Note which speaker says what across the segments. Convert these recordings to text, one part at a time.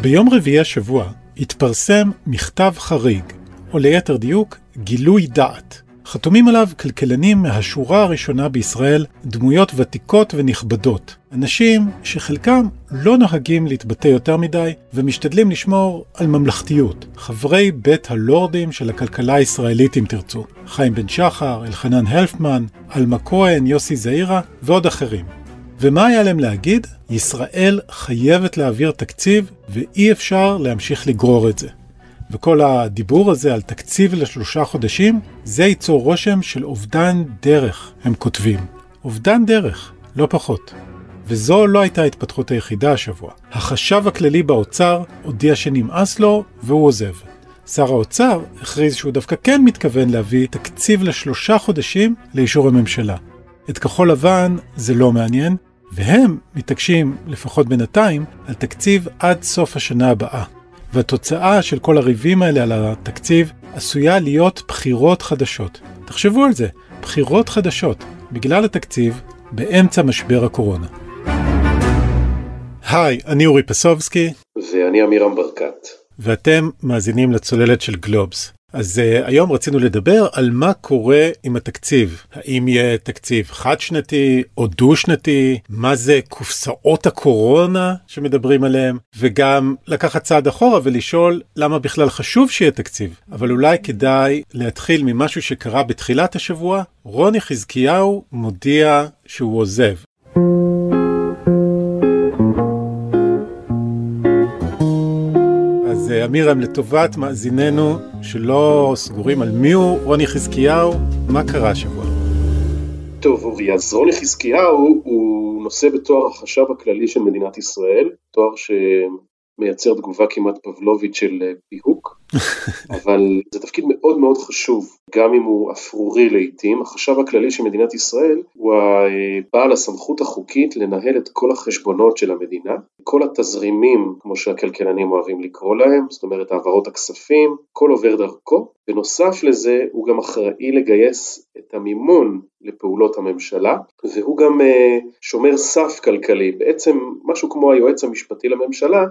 Speaker 1: ביום רביעי השבוע התפרסם מכתב חריג, או ליתר דיוק, גילוי דעת. חתומים עליו כלכלנים מהשורה הראשונה בישראל, דמויות ותיקות ונכבדות. אנשים שחלקם לא נוהגים להתבטא יותר מדי ומשתדלים לשמור על ממלכתיות. חברי בית הלורדים של הכלכלה הישראלית אם תרצו. חיים בן שחר, אלחנן הלפמן, עלמה כהן, יוסי זעירה ועוד אחרים. ומה היה להם להגיד? ישראל חייבת להעביר תקציב ואי אפשר להמשיך לגרור את זה. וכל הדיבור הזה על תקציב לשלושה חודשים, זה ייצור רושם של אובדן דרך, הם כותבים. אובדן דרך, לא פחות. וזו לא הייתה ההתפתחות היחידה השבוע. החשב הכללי באוצר הודיע שנמאס לו והוא עוזב. שר האוצר הכריז שהוא דווקא כן מתכוון להביא תקציב לשלושה חודשים לאישור הממשלה. את כחול לבן זה לא מעניין, והם מתעקשים, לפחות בינתיים, על תקציב עד סוף השנה הבאה. והתוצאה של כל הריבים האלה על התקציב עשויה להיות בחירות חדשות. תחשבו על זה, בחירות חדשות, בגלל התקציב, באמצע משבר הקורונה. היי, אני אורי פסובסקי.
Speaker 2: ואני עמירם ברקת.
Speaker 1: ואתם מאזינים לצוללת של גלובס. אז uh, היום רצינו לדבר על מה קורה עם התקציב. האם יהיה תקציב חד-שנתי או דו-שנתי, מה זה קופסאות הקורונה שמדברים עליהם, וגם לקחת צעד אחורה ולשאול למה בכלל חשוב שיהיה תקציב. אבל אולי כדאי להתחיל ממשהו שקרה בתחילת השבוע. רוני חזקיהו מודיע שהוא עוזב. אמירם, לטובת מאזיננו שלא סגורים על מי הוא רוני חזקיהו, מה קרה השבוע?
Speaker 2: טוב אורי, אז רוני חזקיהו הוא נושא בתואר החשב הכללי של מדינת ישראל, תואר שמייצר תגובה כמעט פבלובית של פיהוק. אבל זה תפקיד מאוד מאוד חשוב, גם אם הוא אפרורי לעיתים, החשב הכללי של מדינת ישראל הוא בעל הסמכות החוקית לנהל את כל החשבונות של המדינה, כל התזרימים, כמו שהכלכלנים אוהבים לקרוא להם, זאת אומרת העברות הכספים, הכל עובר דרכו, בנוסף לזה הוא גם אחראי לגייס את המימון לפעולות הממשלה, והוא גם uh, שומר סף כלכלי, בעצם משהו כמו היועץ המשפטי לממשלה,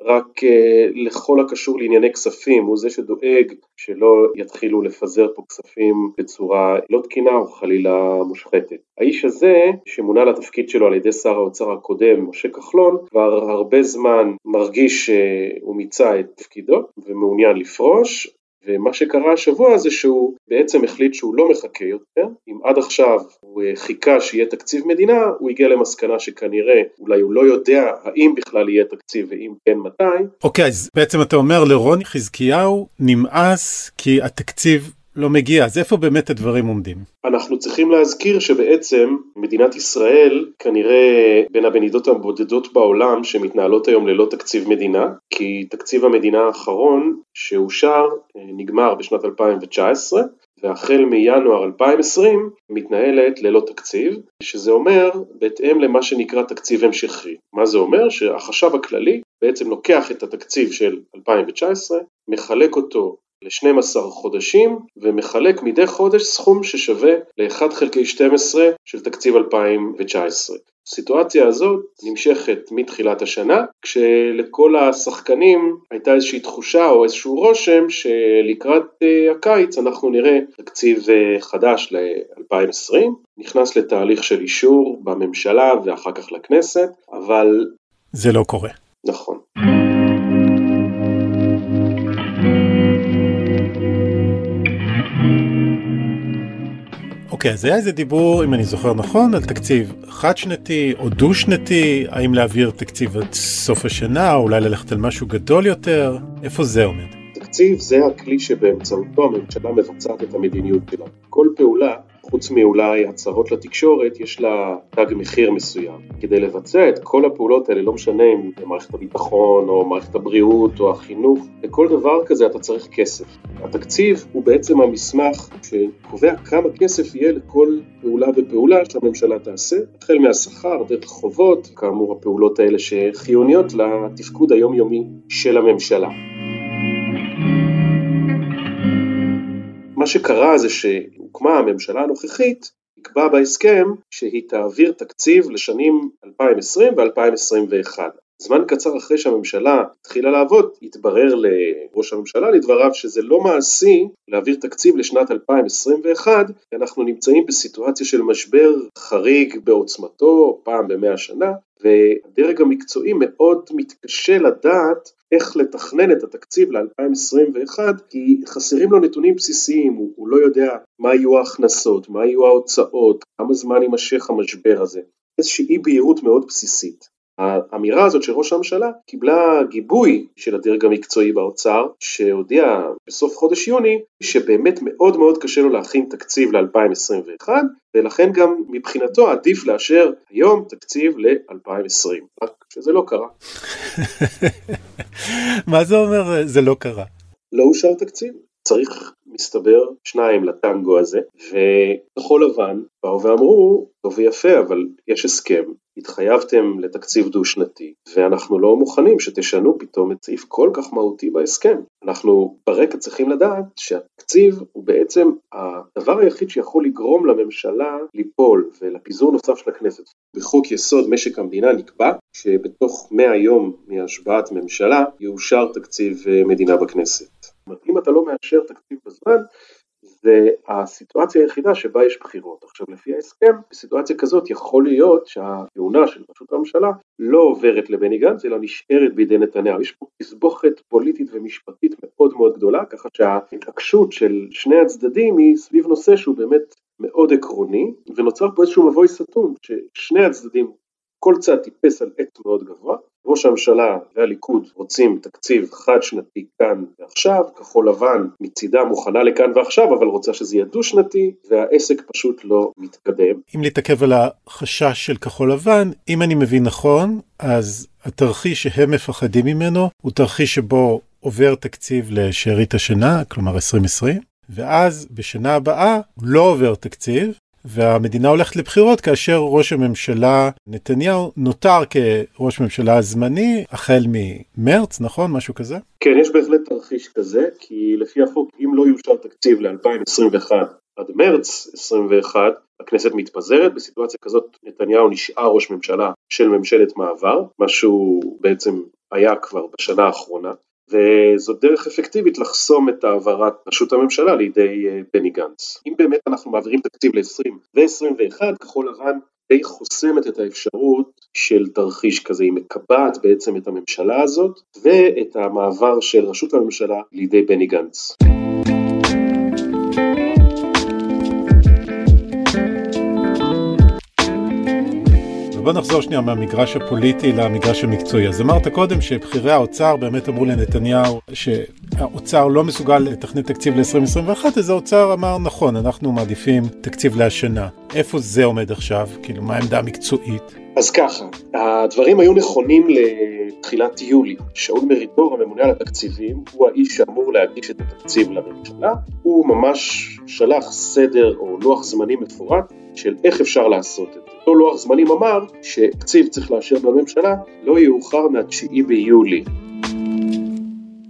Speaker 2: רק uh, לכל הקשור לענייני כספים, הוא זה שדואג שלא יתחילו לפזר פה כספים בצורה לא תקינה או חלילה מושחתת. האיש הזה, שמונה לתפקיד שלו על ידי שר האוצר הקודם, משה כחלון, כבר הרבה זמן מרגיש שהוא מיצה את תפקידו ומעוניין לפרוש, ומה שקרה השבוע זה שהוא בעצם החליט שהוא לא מחכה יותר, אם עד עכשיו הוא אה, חיכה שיהיה תקציב מדינה, הוא הגיע למסקנה שכנראה אולי הוא לא יודע האם בכלל יהיה תקציב ואם כן מתי.
Speaker 1: אוקיי, okay, אז בעצם אתה אומר לרוני חזקיהו נמאס כי התקציב לא מגיע, אז איפה באמת הדברים עומדים?
Speaker 2: אנחנו צריכים להזכיר שבעצם מדינת ישראל כנראה בין המדידות הבודדות בעולם שמתנהלות היום ללא תקציב מדינה, כי תקציב המדינה האחרון שאושר אה, נגמר בשנת 2019, והחל מינואר 2020 מתנהלת ללא תקציב, שזה אומר בהתאם למה שנקרא תקציב המשכי. מה זה אומר? שהחשב הכללי בעצם לוקח את התקציב של 2019, מחלק אותו ל-12 חודשים ומחלק מדי חודש סכום ששווה ל-1 חלקי 12 של תקציב 2019. הסיטואציה הזאת נמשכת מתחילת השנה, כשלכל השחקנים הייתה איזושהי תחושה או איזשהו רושם שלקראת אה, הקיץ אנחנו נראה תקציב אה, חדש ל-2020, נכנס לתהליך של אישור בממשלה ואחר כך לכנסת, אבל...
Speaker 1: זה לא קורה.
Speaker 2: נכון.
Speaker 1: אוקיי, אז היה איזה דיבור, אם אני זוכר נכון, על תקציב חד-שנתי או דו-שנתי, האם להעביר תקציב עד סוף השנה, או אולי ללכת על משהו גדול יותר, איפה זה עומד?
Speaker 2: תקציב זה הכלי שבאמצעותו הממשלה מבצעת את המדיניות שלה. כל פעולה חוץ מאולי הצהרות לתקשורת, יש לה תג מחיר מסוים. כדי לבצע את כל הפעולות האלה, לא משנה אם זה מערכת הביטחון או מערכת הבריאות או החינוך, לכל דבר כזה אתה צריך כסף. התקציב הוא בעצם המסמך שקובע כמה כסף יהיה לכל פעולה ופעולה שהממשלה תעשה, החל מהשכר, דרך חובות, כאמור הפעולות האלה שחיוניות לתפקוד היומיומי של הממשלה. מה שקרה זה שהוקמה הממשלה הנוכחית, נקבע בהסכם שהיא תעביר תקציב לשנים 2020 ו-2021. זמן קצר אחרי שהממשלה התחילה לעבוד, התברר לראש הממשלה לדבריו שזה לא מעשי להעביר תקציב לשנת 2021, כי אנחנו נמצאים בסיטואציה של משבר חריג בעוצמתו, פעם במאה שנה, והדרג המקצועי מאוד מתקשה לדעת איך לתכנן את התקציב ל-2021 כי חסרים לו נתונים בסיסיים, הוא, הוא לא יודע מה יהיו ההכנסות, מה יהיו ההוצאות, כמה זמן יימשך המשבר הזה, איזושהי אי בהירות מאוד בסיסית. האמירה הזאת של ראש הממשלה קיבלה גיבוי של הדרג המקצועי באוצר שהודיע בסוף חודש יוני שבאמת מאוד מאוד קשה לו להכין תקציב ל-2021 ולכן גם מבחינתו עדיף לאשר היום תקציב ל-2020, רק שזה לא קרה.
Speaker 1: מה זה אומר זה לא קרה?
Speaker 2: לא אושר תקציב. צריך מסתבר שניים לטנגו הזה וכחול לבן באו ואמרו טוב ויפה אבל יש הסכם. התחייבתם לתקציב דו שנתי ואנחנו לא מוכנים שתשנו פתאום את סעיף כל כך מהותי בהסכם. אנחנו ברקע צריכים לדעת שהתקציב הוא בעצם הדבר היחיד שיכול לגרום לממשלה ליפול ולפיזור נוסף של הכנסת. בחוק יסוד משק המדינה נקבע שבתוך 100 יום מהשבעת ממשלה יאושר תקציב אה, מדינה בכנסת אומרת, אם אתה לא מאשר תקציב בזמן, זה הסיטואציה היחידה שבה יש בחירות. עכשיו לפי ההסכם, בסיטואציה כזאת יכול להיות שהכהונה של ראשות הממשלה לא עוברת לבני גנץ אלא נשארת בידי נתניהו. יש פה תסבוכת פוליטית ומשפטית מאוד מאוד גדולה, ככה שההתעקשות של שני הצדדים היא סביב נושא שהוא באמת מאוד עקרוני, ונוצר פה איזשהו מבוי סתום, ששני הצדדים כל צד טיפס על עץ מאוד גבוה, ראש הממשלה והליכוד רוצים תקציב חד שנתי כאן ועכשיו, כחול לבן מצידה מוכנה לכאן ועכשיו אבל רוצה שזה יהיה דו שנתי והעסק פשוט לא מתקדם.
Speaker 1: אם להתעכב על החשש של כחול לבן, אם אני מבין נכון, אז התרחיש שהם מפחדים ממנו הוא תרחיש שבו עובר תקציב לשארית השנה, כלומר 2020, ואז בשנה הבאה לא עובר תקציב, והמדינה הולכת לבחירות כאשר ראש הממשלה נתניהו נותר כראש ממשלה זמני החל ממרץ, נכון? משהו כזה?
Speaker 2: כן, יש בהחלט תרחיש כזה, כי לפי החוק אם לא יאושר תקציב ל-2021 עד מרץ 21, הכנסת מתפזרת, בסיטואציה כזאת נתניהו נשאר ראש ממשלה של ממשלת מעבר, מה שהוא בעצם היה כבר בשנה האחרונה, וזאת דרך אפקטיבית לחסום את העברת ראשות הממשלה לידי אה, בני גנץ. אם באמת אנחנו מעבירים תקציב ל-20 ו-21, כחול לבן די חוסמת את האפשרות של תרחיש כזה, היא מקבעת בעצם את הממשלה הזאת ואת המעבר של ראשות הממשלה לידי בני גנץ.
Speaker 1: בוא נחזור שנייה מהמגרש הפוליטי למגרש המקצועי. אז אמרת קודם שבכירי האוצר באמת אמרו לנתניהו שהאוצר לא מסוגל לתכנן תקציב ל-2021, אז האוצר אמר נכון, אנחנו מעדיפים תקציב להשנה. איפה זה עומד עכשיו? כאילו, מה העמדה המקצועית?
Speaker 2: אז ככה, הדברים היו נכונים לתחילת יולי. שאול מרידור, הממונה על התקציבים, הוא האיש שאמור להגיש את התקציב לממשלה. הוא ממש שלח סדר או לוח זמנים מפורט של איך אפשר לעשות את זה. אותו לוח זמנים אמר שתקציב צריך לאשר בממשלה לא יאוחר מה-9 ביולי.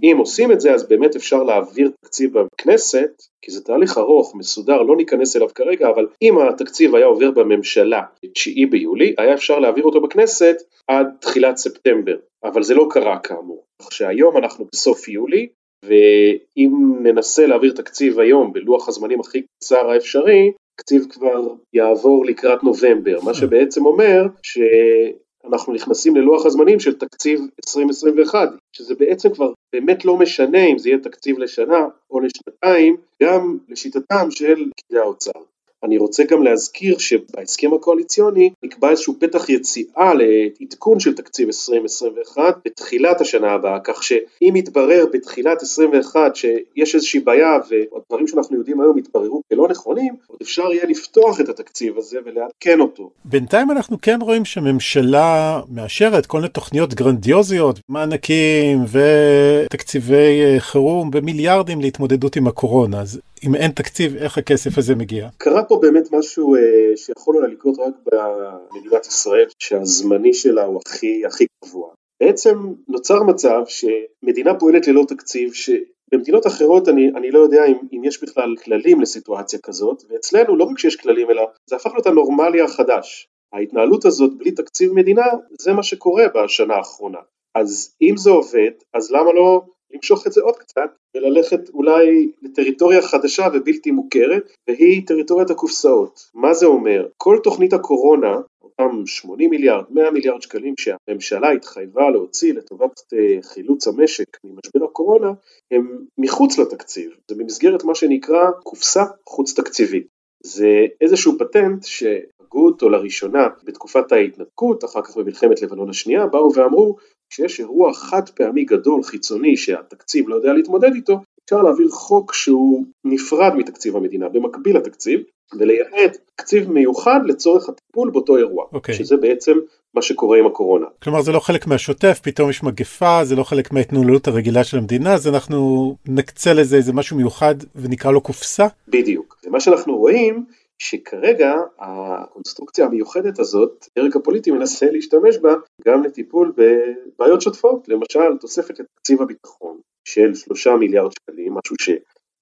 Speaker 2: אם עושים את זה אז באמת אפשר להעביר תקציב בכנסת, כי זה תהליך ארוך, מסודר, לא ניכנס אליו כרגע, אבל אם התקציב היה עובר בממשלה ב-9 ביולי, היה אפשר להעביר אותו בכנסת עד תחילת ספטמבר, אבל זה לא קרה כאמור. כך שהיום אנחנו בסוף יולי, ואם ננסה להעביר תקציב היום בלוח הזמנים הכי קצר האפשרי, התקציב כבר יעבור לקראת נובמבר, מה שבעצם אומר שאנחנו נכנסים ללוח הזמנים של תקציב 2021, שזה בעצם כבר באמת לא משנה אם זה יהיה תקציב לשנה או לשנתיים, גם לשיטתם של פקידי האוצר. אני רוצה גם להזכיר שבהסכם הקואליציוני נקבע איזשהו פתח יציאה לעדכון של תקציב 2021 בתחילת השנה הבאה, כך שאם יתברר בתחילת 21 שיש איזושהי בעיה והדברים שאנחנו יודעים היום יתבררו כלא נכונים, עוד אפשר יהיה לפתוח את התקציב הזה ולעדכן אותו.
Speaker 1: בינתיים אנחנו כן רואים שהממשלה מאשרת כל מיני תוכניות גרנדיוזיות, מענקים ותקציבי אה, חירום במיליארדים להתמודדות עם הקורונה, אז אם אין תקציב, איך הכסף הזה מגיע?
Speaker 2: קרה פה באמת משהו אה, שיכול אולי לקרות רק במדינת ישראל, שהזמני שלה הוא הכי הכי קבוע. בעצם נוצר מצב שמדינה פועלת ללא תקציב, ש... במדינות אחרות אני, אני לא יודע אם, אם יש בכלל כללים לסיטואציה כזאת, ואצלנו לא רק שיש כללים אלא זה הפך להיות הנורמלי החדש. ההתנהלות הזאת בלי תקציב מדינה זה מה שקורה בשנה האחרונה. אז אם זה עובד, אז למה לא למשוך את זה עוד קצת וללכת אולי לטריטוריה חדשה ובלתי מוכרת והיא טריטוריית הקופסאות. מה זה אומר? כל תוכנית הקורונה אותם 80 מיליארד, 100 מיליארד שקלים שהממשלה התחייבה להוציא לטובת אה, חילוץ המשק ממשבר הקורונה הם מחוץ לתקציב, זה במסגרת מה שנקרא קופסה חוץ תקציבית. זה איזשהו פטנט שהגו אותו לראשונה בתקופת ההתנתקות, אחר כך במלחמת לבנון השנייה, באו ואמרו כשיש אירוע חד פעמי גדול חיצוני שהתקציב לא יודע להתמודד איתו, אפשר להעביר חוק שהוא נפרד מתקציב המדינה, במקביל לתקציב, ולייעד תקציב מיוחד לצורך הטיפול באותו אירוע, okay. אוקיי. שזה בעצם מה שקורה עם הקורונה.
Speaker 1: כלומר זה לא חלק מהשוטף, פתאום יש מגפה, זה לא חלק מההתנהלות הרגילה של המדינה, אז אנחנו נקצה לזה איזה משהו מיוחד ונקרא לו קופסה?
Speaker 2: בדיוק, ומה שאנחנו רואים שכרגע הקונסטרוקציה המיוחדת הזאת, הדרג הפוליטי מנסה להשתמש בה גם לטיפול בבעיות שוטפות, למשל תוספת לתקציב הביטחון של שלושה מיליארד שקלים, משהו ש...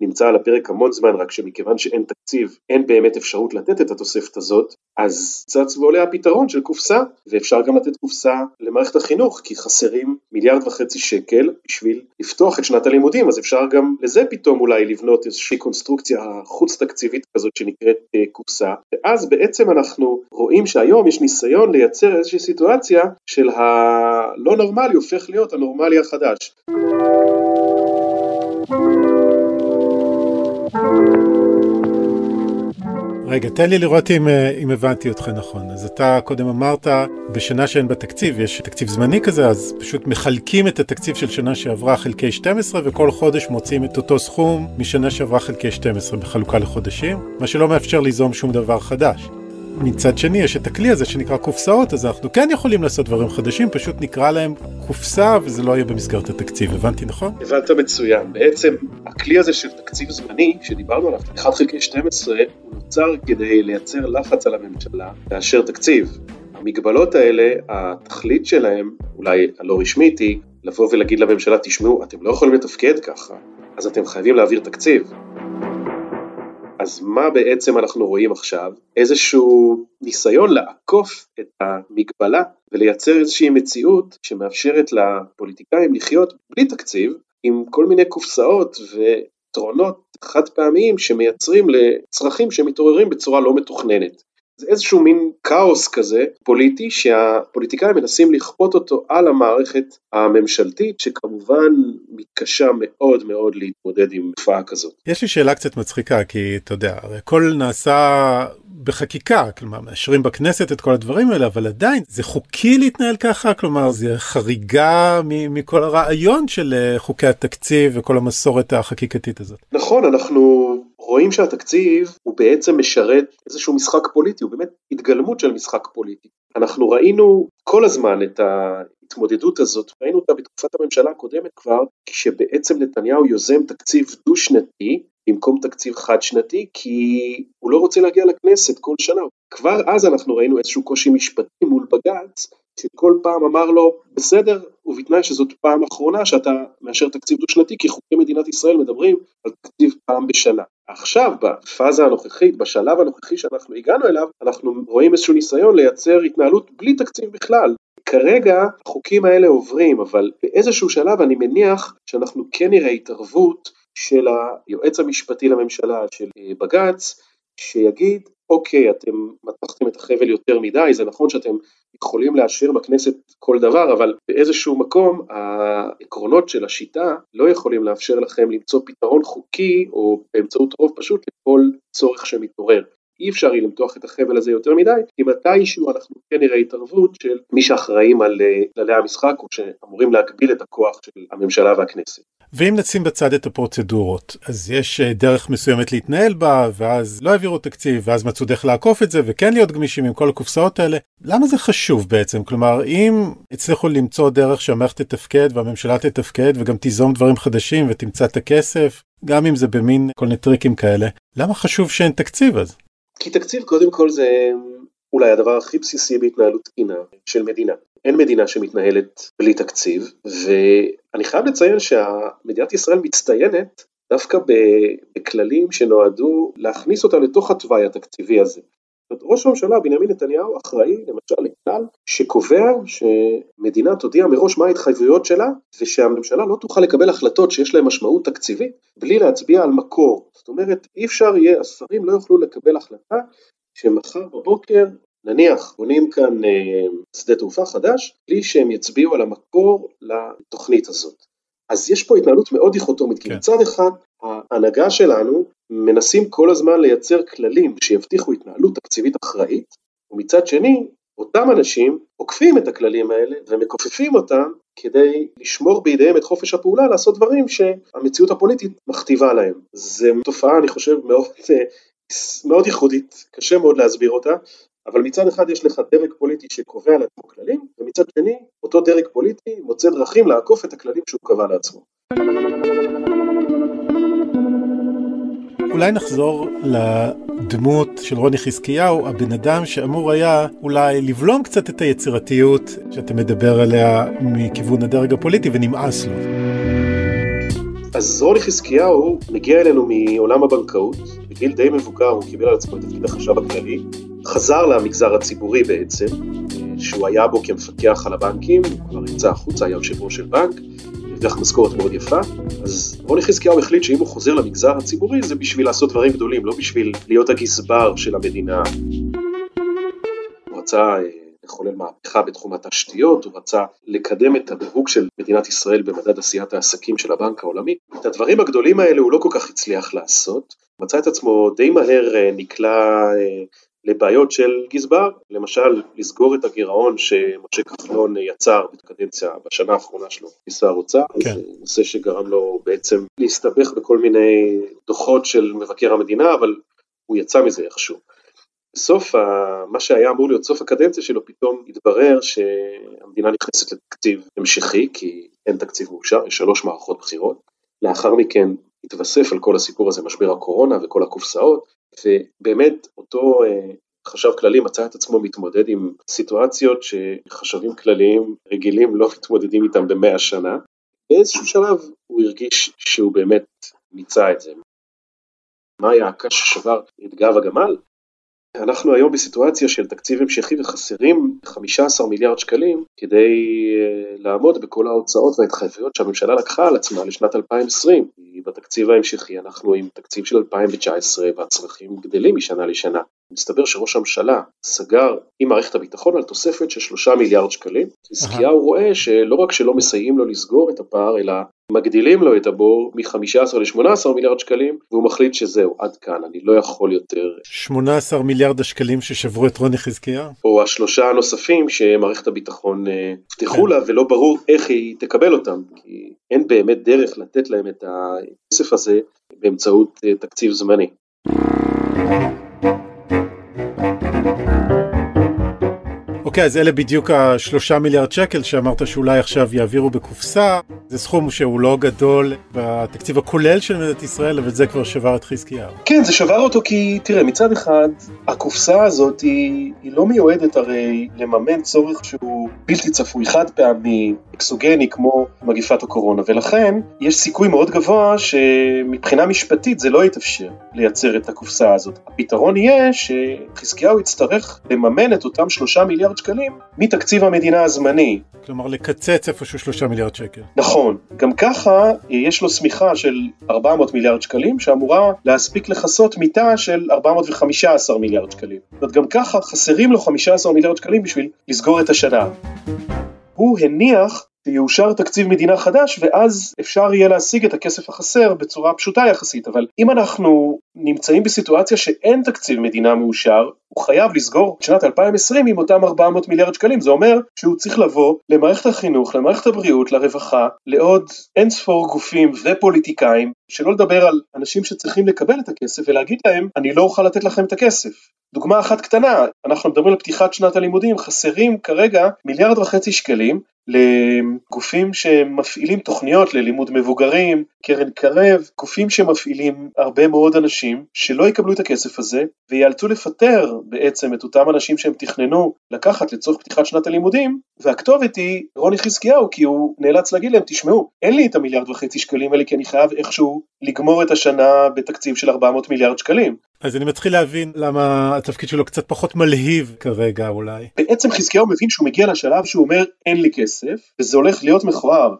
Speaker 2: נמצא על הפרק המון זמן, רק שמכיוון שאין תקציב, אין באמת אפשרות לתת את התוספת הזאת, אז צץ ועולה הפתרון של קופסה, ואפשר גם לתת קופסה למערכת החינוך, כי חסרים מיליארד וחצי שקל בשביל לפתוח את שנת הלימודים, אז אפשר גם לזה פתאום אולי לבנות איזושהי קונסטרוקציה חוץ תקציבית כזאת שנקראת אה, קופסה, ואז בעצם אנחנו רואים שהיום יש ניסיון לייצר איזושהי סיטואציה של הלא נורמלי הופך להיות הנורמלי החדש.
Speaker 1: רגע, תן לי לראות אם, אה, אם הבנתי אותך נכון. אז אתה קודם אמרת, בשנה שאין בה תקציב, יש תקציב זמני כזה, אז פשוט מחלקים את התקציב של שנה שעברה חלקי 12, וכל חודש מוצאים את אותו סכום משנה שעברה חלקי 12 בחלוקה לחודשים, מה שלא מאפשר ליזום שום דבר חדש. מצד שני יש את הכלי הזה שנקרא קופסאות, אז אנחנו כן יכולים לעשות דברים חדשים, פשוט נקרא להם קופסה וזה לא יהיה במסגרת התקציב, הבנתי נכון?
Speaker 2: הבנת מצוין, בעצם הכלי הזה של תקציב זמני, שדיברנו עליו, 1 חלקי 12, הוא נוצר כדי לייצר לחץ על הממשלה לאשר תקציב. המגבלות האלה, התכלית שלהם, אולי הלא רשמית היא, לבוא ולהגיד לממשלה, תשמעו, אתם לא יכולים לתפקד ככה, אז אתם חייבים להעביר תקציב. אז מה בעצם אנחנו רואים עכשיו? איזשהו ניסיון לעקוף את המגבלה ולייצר איזושהי מציאות שמאפשרת לפוליטיקאים לחיות בלי תקציב, עם כל מיני קופסאות ויתרונות חד פעמיים שמייצרים לצרכים שמתעוררים בצורה לא מתוכננת. זה איזשהו מין כאוס כזה פוליטי שהפוליטיקאים מנסים לכפות אותו על המערכת הממשלתית שכמובן מתקשה מאוד מאוד להתמודד עם תופעה כזאת.
Speaker 1: יש לי שאלה קצת מצחיקה כי אתה יודע הכל נעשה בחקיקה כלומר מאשרים בכנסת את כל הדברים האלה אבל עדיין זה חוקי להתנהל ככה כלומר זה חריגה מכל הרעיון של אה, חוקי התקציב וכל המסורת החקיקתית הזאת.
Speaker 2: נכון אנחנו רואים שהתקציב הוא בעצם משרת איזשהו משחק פוליטי, הוא באמת התגלמות של משחק פוליטי. אנחנו ראינו כל הזמן את ההתמודדות הזאת, ראינו אותה בתקופת הממשלה הקודמת כבר, כשבעצם נתניהו יוזם תקציב דו-שנתי במקום תקציב חד שנתי, כי הוא לא רוצה להגיע לכנסת כל שנה. כבר אז אנחנו ראינו איזשהו קושי משפטי מול בג"ץ, שכל פעם אמר לו, בסדר, ובתנאי שזאת פעם אחרונה שאתה מאשר תקציב דו-שנתי, כי חוקי מדינת ישראל מדברים על תקציב פעם בשנה. עכשיו, בפאזה הנוכחית, בשלב הנוכחי שאנחנו הגענו אליו, אנחנו רואים איזשהו ניסיון לייצר התנהלות בלי תקציב בכלל. כרגע החוקים האלה עוברים, אבל באיזשהו שלב אני מניח שאנחנו כן נראה התערבות של היועץ המשפטי לממשלה, של אה, בג"ץ, שיגיד, אוקיי, אתם מתחתם את החבל יותר מדי, זה נכון שאתם יכולים לאשר בכנסת כל דבר, אבל באיזשהו מקום העקרונות של השיטה לא יכולים לאפשר לכם למצוא פתרון חוקי או באמצעות רוב פשוט לכל צורך שמתעורר. אי אפשר יהיה למתוח את החבל הזה יותר מדי, כי מתישהו אנחנו כן נראה התערבות של מי שאחראים על אה, כללי המשחק או שאמורים להגביל את הכוח של הממשלה והכנסת.
Speaker 1: ואם נשים בצד את הפרוצדורות, אז יש אה, דרך מסוימת להתנהל בה, ואז לא העבירו תקציב, ואז מצאו דרך לעקוף את זה, וכן להיות גמישים עם כל הקופסאות האלה. למה זה חשוב בעצם? כלומר, אם הצליחו למצוא דרך שהמערכת תתפקד והממשלה תתפקד וגם תיזום דברים חדשים ותמצא את הכסף, גם אם זה במין כל מיני טריקים כאלה, למה חשוב שאין תקציב אז?
Speaker 2: כי תקציב קודם כל זה אולי הדבר הכי בסיסי בהתנהלות תקינה של מדינה. אין מדינה שמתנהלת בלי תקציב, ואני חייב לציין שמדינת ישראל מצטיינת דווקא בכללים שנועדו להכניס אותה לתוך התוואי התקציבי הזה. ראש הממשלה בנימין נתניהו אחראי למשל לכלל שקובע שמדינה תודיע מראש מה ההתחייבויות שלה ושהממשלה לא תוכל לקבל החלטות שיש להן משמעות תקציבית בלי להצביע על מקור. זאת אומרת אי אפשר יהיה, השרים לא יוכלו לקבל החלטה שמחר בבוקר נניח בונים כאן אה, שדה תעופה חדש בלי שהם יצביעו על המקור לתוכנית הזאת. אז יש פה התנהלות מאוד דיכוטומית, כן. כי מצד אחד ההנהגה שלנו מנסים כל הזמן לייצר כללים שיבטיחו התנהלות תקציבית אחראית, ומצד שני אותם אנשים עוקפים את הכללים האלה ומכופפים אותם כדי לשמור בידיהם את חופש הפעולה לעשות דברים שהמציאות הפוליטית מכתיבה להם. זו תופעה אני חושב מאוד, מאוד ייחודית, קשה מאוד להסביר אותה, אבל מצד אחד יש לך דרג פוליטי שקובע לעצמו כללים, ומצד שני אותו דרג פוליטי מוצא דרכים לעקוף את הכללים שהוא קבע לעצמו.
Speaker 1: אולי נחזור לדמות של רוני חזקיהו, הבן אדם שאמור היה אולי לבלום קצת את היצירתיות שאתה מדבר עליה מכיוון הדרג הפוליטי ונמאס לו.
Speaker 2: אז רוני חזקיהו מגיע אלינו מעולם הבנקאות, בגיל די מבוגר הוא קיבל על עצמו את תפקיד החשב הכללי, חזר למגזר הציבורי בעצם, שהוא היה בו כמפקח על הבנקים, הוא כבר יצא החוצה, היה יושב ראש של בנק, הרוויח משכורת מאוד יפה, אז רוני חזקיהו החליט שאם הוא חוזר למגזר הציבורי זה בשביל לעשות דברים גדולים, לא בשביל להיות הגזבר של המדינה. הוא רצה אה, לחולל מהפכה בתחום התשתיות, הוא רצה לקדם את הדירוג של מדינת ישראל במדד עשיית העסקים של הבנק העולמי. את הדברים הגדולים האלה הוא לא כל כך הצליח לעשות, מצא את עצמו די מהר אה, נקלע אה, לבעיות של גזבר, למשל לסגור את הגירעון שמשה כחלון יצר בקדנציה בשנה האחרונה שלו כשר אוצר, כן. זה נושא שגרם לו בעצם להסתבך בכל מיני דוחות של מבקר המדינה, אבל הוא יצא מזה איכשהו. בסוף מה שהיה אמור להיות סוף הקדנציה שלו פתאום התברר שהמדינה נכנסת לתקציב המשכי כי אין תקציב מאושר, יש שלוש מערכות בחירות, לאחר מכן התווסף על כל הסיפור הזה משבר הקורונה וכל הקופסאות ובאמת אותו אה, חשב כללי מצא את עצמו מתמודד עם סיטואציות שחשבים כלליים רגילים לא מתמודדים איתם במאה שנה. באיזשהו שלב הוא הרגיש שהוא באמת מיצה את זה. מה היה הקש ששבר את גב הגמל? אנחנו היום בסיטואציה של תקציב המשכי וחסרים 15 מיליארד שקלים כדי אה, לעמוד בכל ההוצאות וההתחייבויות שהממשלה לקחה על עצמה לשנת 2020. בתקציב ההמשכי אנחנו עם תקציב של 2019 והצרכים גדלים משנה לשנה. מסתבר שראש הממשלה סגר עם מערכת הביטחון על תוספת של שלושה מיליארד שקלים. חזקיהו רואה שלא רק שלא מסייעים לו לסגור את הפער, אלא מגדילים לו את הבור מ-15 ל-18 מיליארד שקלים, והוא מחליט שזהו, עד כאן, אני לא יכול יותר.
Speaker 1: 18 מיליארד השקלים ששברו את רוני חזקיהו?
Speaker 2: או השלושה הנוספים שמערכת הביטחון אה, הבטיחו לה, ולא ברור איך היא תקבל אותם, כי אין באמת דרך לתת להם את הכסף הזה באמצעות אה, תקציב זמני.
Speaker 1: אוקיי, אז אלה בדיוק השלושה מיליארד שקל שאמרת שאולי עכשיו יעבירו בקופסה. זה סכום שהוא לא גדול בתקציב הכולל של מדינת ישראל, אבל זה כבר שבר את חזקיהו.
Speaker 2: כן, זה שבר אותו כי, תראה, מצד אחד, הקופסה הזאת היא, היא לא מיועדת הרי לממן צורך שהוא בלתי צפוי, חד פעמי, אקסוגני, כמו מגיפת הקורונה, ולכן יש סיכוי מאוד גבוה שמבחינה משפטית זה לא יתאפשר לייצר את הקופסה הזאת. הפתרון יהיה שחזקיהו יצטרך לממן את אותם שלושה מיליארד שקלים מתקציב המדינה הזמני.
Speaker 1: כלומר לקצץ איפשהו שלושה מיליארד שקל.
Speaker 2: נכון, גם ככה יש לו שמיכה של 400 מיליארד שקלים שאמורה להספיק לכסות מיטה של 415 מיליארד שקלים. זאת אומרת גם ככה חסרים לו 15 מיליארד שקלים בשביל לסגור את השנה. הוא הניח שיאושר תקציב מדינה חדש ואז אפשר יהיה להשיג את הכסף החסר בצורה פשוטה יחסית, אבל אם אנחנו נמצאים בסיטואציה שאין תקציב מדינה מאושר, הוא חייב לסגור את שנת 2020 עם אותם 400 מיליארד שקלים, זה אומר שהוא צריך לבוא למערכת החינוך, למערכת הבריאות, לרווחה, לעוד אין ספור גופים ופוליטיקאים, שלא לדבר על אנשים שצריכים לקבל את הכסף ולהגיד להם אני לא אוכל לתת לכם את הכסף. דוגמה אחת קטנה, אנחנו מדברים על פתיחת שנת הלימודים, חסרים כרגע מיליארד וחצי שקלים לגופים שמפעילים תוכניות ללימוד מבוגרים, קרן קרב, גופים שמפעילים הרבה מאוד אנשים שלא יקבלו את הכסף הזה ויאלצו לפטר בעצם את אותם אנשים שהם תכננו לקחת לצורך פתיחת שנת הלימודים, והכתובת היא רוני חזקיהו, כי הוא נאלץ להגיד להם, תשמעו, אין לי את המיליארד וחצי שקלים האלה, כי אני חייב איכשהו לגמור את השנה בתקציב של 400 מיליארד שקלים.
Speaker 1: אז אני מתחיל להבין למה התפקיד שלו קצת פחות מלהיב כרגע אולי.
Speaker 2: בעצם חזקיהו מבין שהוא מגיע לשלב שהוא אומר אין לי כסף וזה הולך להיות מכוער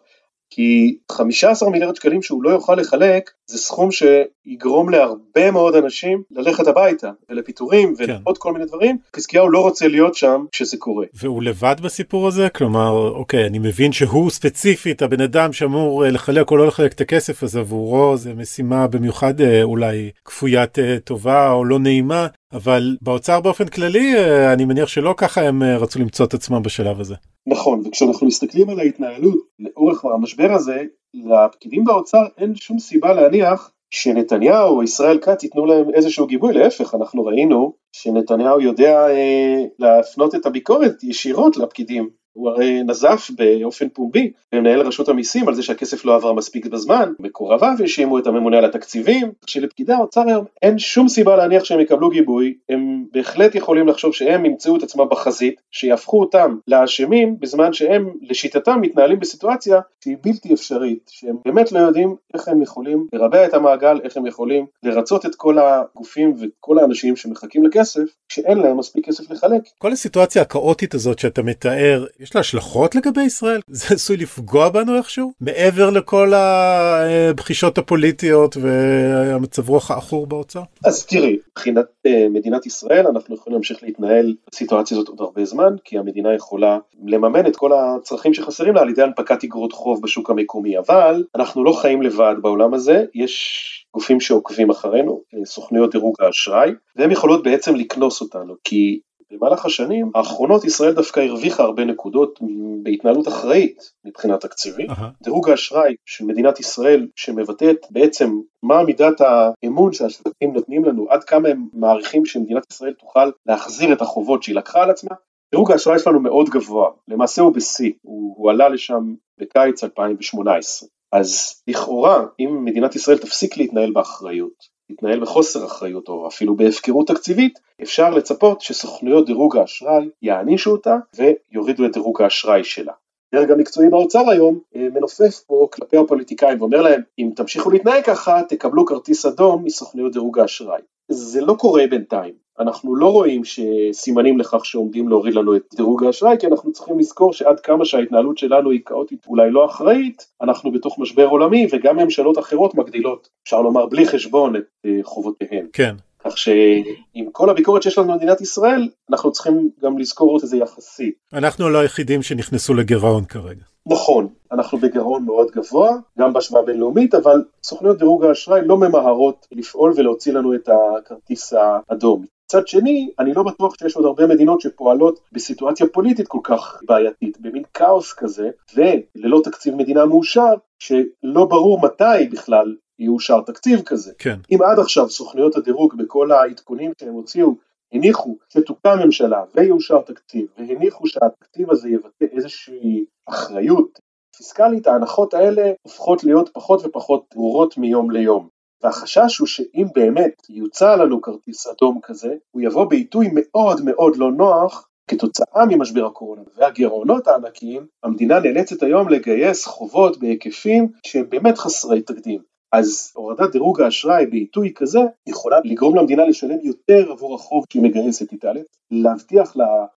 Speaker 2: כי 15 מיליארד שקלים שהוא לא יוכל לחלק זה סכום שיגרום להרבה מאוד אנשים ללכת הביתה ולפיטורים כן. ולעוד כן. כל מיני דברים. חזקיהו לא רוצה להיות שם כשזה קורה.
Speaker 1: והוא לבד בסיפור הזה? כלומר, אוקיי, אני מבין שהוא ספציפית הבן אדם שאמור אה, לחלק או לא לחלק את הכסף הזה עבורו זה משימה במיוחד אה, אולי כפוית אה, טובה או לא נעימה, אבל באוצר באופן כללי אני מניח שלא ככה הם רצו למצוא את עצמם בשלב הזה.
Speaker 2: נכון, וכשאנחנו מסתכלים על ההתנהלות לאורך המשבר הזה, לפקידים באוצר אין שום סיבה להניח שנתניהו או ישראל כץ ייתנו להם איזשהו גיבוי, להפך, אנחנו ראינו שנתניהו יודע אה, להפנות את הביקורת ישירות לפקידים הוא הרי נזף באופן פומבי במנהל רשות המיסים על זה שהכסף לא עבר מספיק בזמן, מקורביו האשימו את הממונה על התקציבים, שלפקידי האוצר היום אין שום סיבה להניח שהם יקבלו גיבוי, הם בהחלט יכולים לחשוב שהם ימצאו את עצמם בחזית, שיהפכו אותם לאשמים בזמן שהם לשיטתם מתנהלים בסיטואציה שהיא בלתי אפשרית, שהם באמת לא יודעים איך הם יכולים לרבע את המעגל, איך הם יכולים לרצות את כל הגופים ואת כל האנשים שמחכים לכסף, כשאין להם מספיק כסף לחלק.
Speaker 1: כל הסיטואציה הכאוטית הזאת שאתה מתאר יש לה השלכות לגבי ישראל? זה עשוי לפגוע בנו איכשהו? מעבר לכל הבחישות הפוליטיות והמצב רוח העכור באוצר?
Speaker 2: אז תראי, מבחינת אה, מדינת ישראל אנחנו יכולים להמשיך להתנהל בסיטואציה הזאת עוד הרבה זמן, כי המדינה יכולה לממן את כל הצרכים שחסרים לה על ידי הנפקת אגרות חוב בשוק המקומי, אבל אנחנו לא חיים לבד בעולם הזה, יש גופים שעוקבים אחרינו, אה, סוכנויות דירוג האשראי, והן יכולות בעצם לקנוס אותנו, כי במהלך השנים האחרונות ישראל דווקא הרוויחה הרבה נקודות בהתנהלות אחראית מבחינה תקציבית. Uh-huh. דירוג האשראי של מדינת ישראל שמבטאת בעצם מה מידת האמון שהשווקים נותנים לנו, עד כמה הם מעריכים שמדינת ישראל תוכל להחזיר את החובות שהיא לקחה על עצמה. דירוג האשראי שלנו מאוד גבוה, למעשה הוא בשיא, הוא, הוא עלה לשם בקיץ 2018. אז לכאורה, אם מדינת ישראל תפסיק להתנהל באחריות, תתנהל בחוסר אחריות או אפילו בהפקרות תקציבית, אפשר לצפות שסוכנויות דירוג האשראי יענישו אותה ויורידו את דירוג האשראי שלה. הדרג המקצועי באוצר היום אה, מנופף פה כלפי הפוליטיקאים ואומר להם אם תמשיכו להתנהג ככה תקבלו כרטיס אדום מסוכנויות דירוג האשראי. זה לא קורה בינתיים, אנחנו לא רואים שסימנים לכך שעומדים להוריד לנו את דירוג האשראי, כי אנחנו צריכים לזכור שעד כמה שההתנהלות שלנו היא כאוטית אולי לא אחראית, אנחנו בתוך משבר עולמי וגם ממשלות אחרות מגדילות, אפשר לומר בלי חשבון את אה, חובותיהן.
Speaker 1: כן.
Speaker 2: כך שעם כל הביקורת שיש לנו במדינת ישראל, אנחנו צריכים גם לזכור את זה יחסי.
Speaker 1: אנחנו לא היחידים שנכנסו לגירעון כרגע.
Speaker 2: נכון, אנחנו בגירעון מאוד גבוה, גם בהשוואה בינלאומית, אבל סוכניות דירוג האשראי לא ממהרות לפעול ולהוציא לנו את הכרטיס האדום. מצד שני, אני לא בטוח שיש עוד הרבה מדינות שפועלות בסיטואציה פוליטית כל כך בעייתית, במין כאוס כזה, וללא תקציב מדינה מאושר, שלא ברור מתי בכלל יאושר תקציב כזה.
Speaker 1: כן.
Speaker 2: אם עד עכשיו סוכנויות הדירוג בכל העדכונים שהם הוציאו הניחו שתוקם ממשלה ויאושר תקציב והניחו שהתקציב הזה יבטא איזושהי אחריות פיסקלית, ההנחות האלה הופכות להיות פחות ופחות ברורות מיום ליום. והחשש הוא שאם באמת יוצע לנו כרטיס אדום כזה, הוא יבוא בעיתוי מאוד מאוד לא נוח כתוצאה ממשבר הקורונה והגירעונות הענקיים, המדינה נאלצת היום לגייס חובות בהיקפים שהם באמת חסרי תקדים. אז הורדת דירוג האשראי בעיתוי כזה יכולה לגרום למדינה לשלם יותר עבור החוב שהיא מגייסת איתה, להבטיח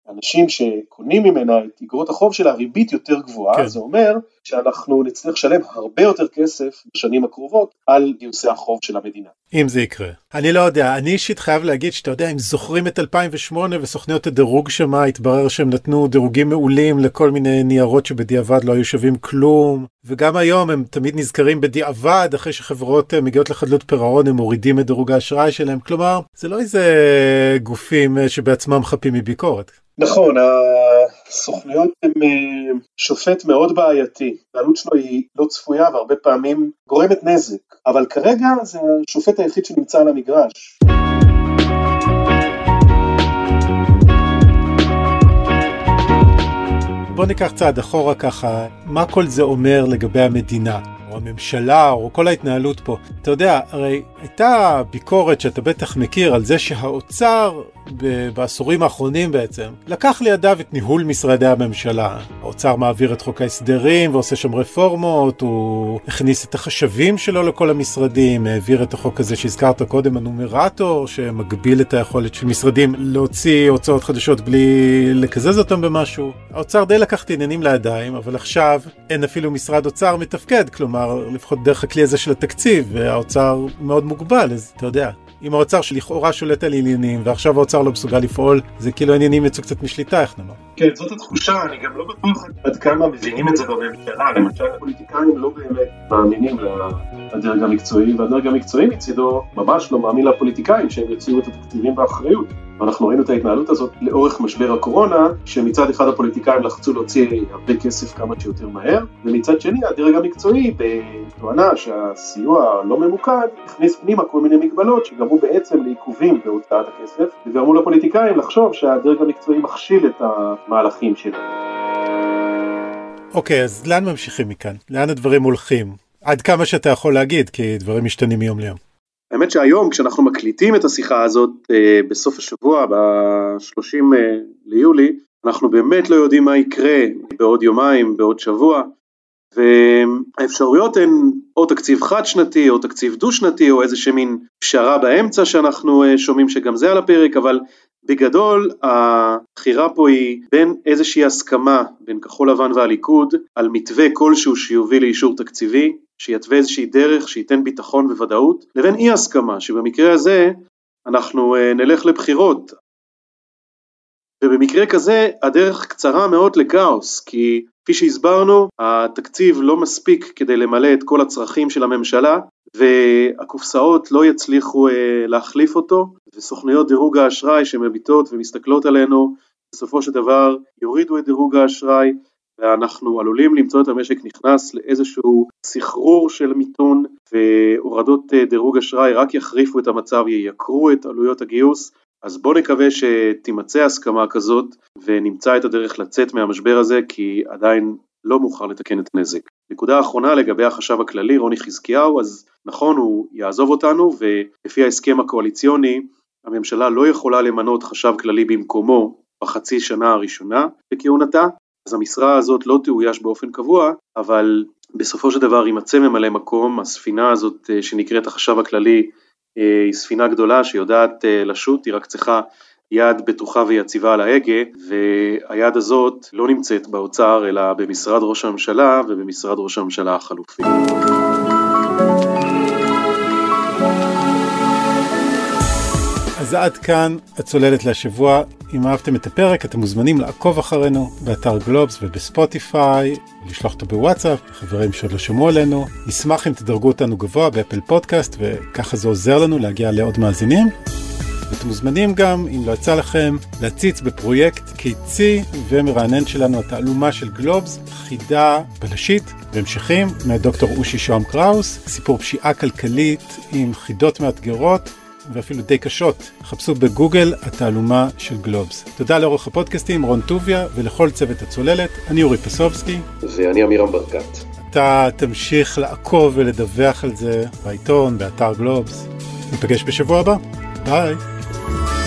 Speaker 2: לאנשים שקונים ממנה את אגרות החוב שלה ריבית יותר גבוהה, כן. זה אומר שאנחנו נצטרך לשלם הרבה יותר כסף בשנים הקרובות על גיוסי החוב של המדינה.
Speaker 1: אם זה יקרה. אני לא יודע, אני אישית חייב להגיד שאתה יודע, אם זוכרים את 2008 וסוכניות הדירוג שמה, התברר שהם נתנו דירוגים מעולים לכל מיני ניירות שבדיעבד לא היו שווים כלום, וגם היום הם תמיד נזכרים בדיעבד, אחרי שחברות אה, מגיעות לחדלות פירעון, הם מורידים את דירוג האשראי שלהם, כלומר, זה לא איזה גופים אה, שבעצמם חפים מביקורת.
Speaker 2: נכון, הסוכנויות הן אה, שופט מאוד בעייתי, העלות שלו היא לא צפויה והרבה פעמים גורמת נזק, אבל כרגע זה השופט היחיד שנמצא על המגרש.
Speaker 1: בוא ניקח צעד אחורה ככה, מה כל זה אומר לגבי המדינה? או הממשלה, או כל ההתנהלות פה. אתה יודע, הרי הייתה ביקורת שאתה בטח מכיר על זה שהאוצר בעשורים האחרונים בעצם, לקח לידיו את ניהול משרדי הממשלה. האוצר מעביר את חוק ההסדרים ועושה שם רפורמות, הוא הכניס את החשבים שלו לכל המשרדים, העביר את החוק הזה שהזכרת קודם, הנומרטור, שמגביל את היכולת של משרדים להוציא הוצאות חדשות בלי לקזז אותם במשהו. האוצר די לקח את העניינים לידיים, אבל עכשיו אין אפילו משרד אוצר מתפקד, כלומר, לפחות דרך הכלי הזה של התקציב, והאוצר מאוד מוגבל, אז אתה יודע, אם האוצר שלכאורה שולט על עניינים ועכשיו האוצר לא מסוגל לפעול, זה כאילו העניינים יצאו קצת משליטה, איך נאמר.
Speaker 2: כן, זאת התחושה, אני גם לא בטוח עד כמה מבינים את זה בממשלה, למשל הפוליטיקאים לא באמת מאמינים לדרג המקצועי, והדרג המקצועי מצידו ממש לא מאמין לפוליטיקאים שהם יוציאו את התקציבים באחריות. ואנחנו ראינו את ההתנהלות הזאת לאורך משבר הקורונה, שמצד אחד הפוליטיקאים לחצו להוציא הרבה כסף כמה שיותר מהר, ומצד שני הדרג המקצועי, בתואנה שהסיוע לא ממוקד, הכניס פנימה כל מיני מגבלות שגרמו בעצם לעיכובים בהוצאת הכסף, וגרמו לפוליטיקאים לחשוב שהדרג המקצועי מכשיל את המהלכים שלו.
Speaker 1: אוקיי, okay, אז לאן ממשיכים מכאן? לאן הדברים הולכים? עד כמה שאתה יכול להגיד, כי דברים משתנים מיום ליום.
Speaker 2: האמת שהיום כשאנחנו מקליטים את השיחה הזאת אה, בסוף השבוע, ב-30 אה, ליולי, אנחנו באמת לא יודעים מה יקרה בעוד יומיים, בעוד שבוע, והאפשרויות הן או תקציב חד שנתי או תקציב דו שנתי או איזה מין פשרה באמצע שאנחנו אה, שומעים שגם זה על הפרק, אבל בגדול הבחירה פה היא בין איזושהי הסכמה בין כחול לבן והליכוד על מתווה כלשהו שיוביל לאישור תקציבי, שיתווה איזושהי דרך שייתן ביטחון וודאות, לבין אי הסכמה שבמקרה הזה אנחנו אה, נלך לבחירות. ובמקרה כזה הדרך קצרה מאוד לכאוס, כי כפי שהסברנו, התקציב לא מספיק כדי למלא את כל הצרכים של הממשלה, והקופסאות לא יצליחו אה, להחליף אותו, וסוכנויות דירוג האשראי שמביטות ומסתכלות עלינו, בסופו של דבר יורידו את דירוג האשראי, ואנחנו עלולים למצוא את המשק נכנס לאיזשהו סחרור של מיתון, והורדות אה, דירוג אשראי רק יחריפו את המצב, ייקרו את עלויות הגיוס, אז בואו נקווה שתימצא הסכמה כזאת ונמצא את הדרך לצאת מהמשבר הזה כי עדיין לא מאוחר לתקן את הנזק. נקודה אחרונה לגבי החשב הכללי רוני חזקיהו, אז נכון הוא יעזוב אותנו ולפי ההסכם הקואליציוני הממשלה לא יכולה למנות חשב כללי במקומו בחצי שנה הראשונה בכהונתה, אז המשרה הזאת לא תאויש באופן קבוע, אבל בסופו של דבר יימצא ממלא מקום, הספינה הזאת אה, שנקראת החשב הכללי אה, היא ספינה גדולה שיודעת אה, לשוט, היא רק צריכה יד בטוחה ויציבה על ההגה, והיד הזאת לא נמצאת באוצר אלא במשרד ראש הממשלה ובמשרד ראש הממשלה החלופי.
Speaker 1: אז עד כאן הצוללת להשבוע. אם אהבתם את הפרק אתם מוזמנים לעקוב אחרינו באתר גלובס ובספוטיפיי, לשלוח אותו בוואטסאפ, לחברים שעוד לא שמעו עלינו. נשמח אם תדרגו אותנו גבוה באפל פודקאסט וככה זה עוזר לנו להגיע לעוד מאזינים. ואתם מוזמנים גם, אם לא יצא לכם, להציץ בפרויקט קיצי ומרענן שלנו, התעלומה של גלובס, חידה בלשית בהמשכים מדוקטור אושי שוהם קראוס, סיפור פשיעה כלכלית עם חידות מאתגרות. ואפילו די קשות. חפשו בגוגל התעלומה של גלובס. תודה לעורך הפודקאסטים רון טוביה ולכל צוות הצוללת, אני אורי פסובסקי.
Speaker 2: ואני אמירם ברקת.
Speaker 1: אתה תמשיך לעקוב ולדווח על זה בעיתון, באתר גלובס. ניפגש בשבוע הבא. ביי. Bye.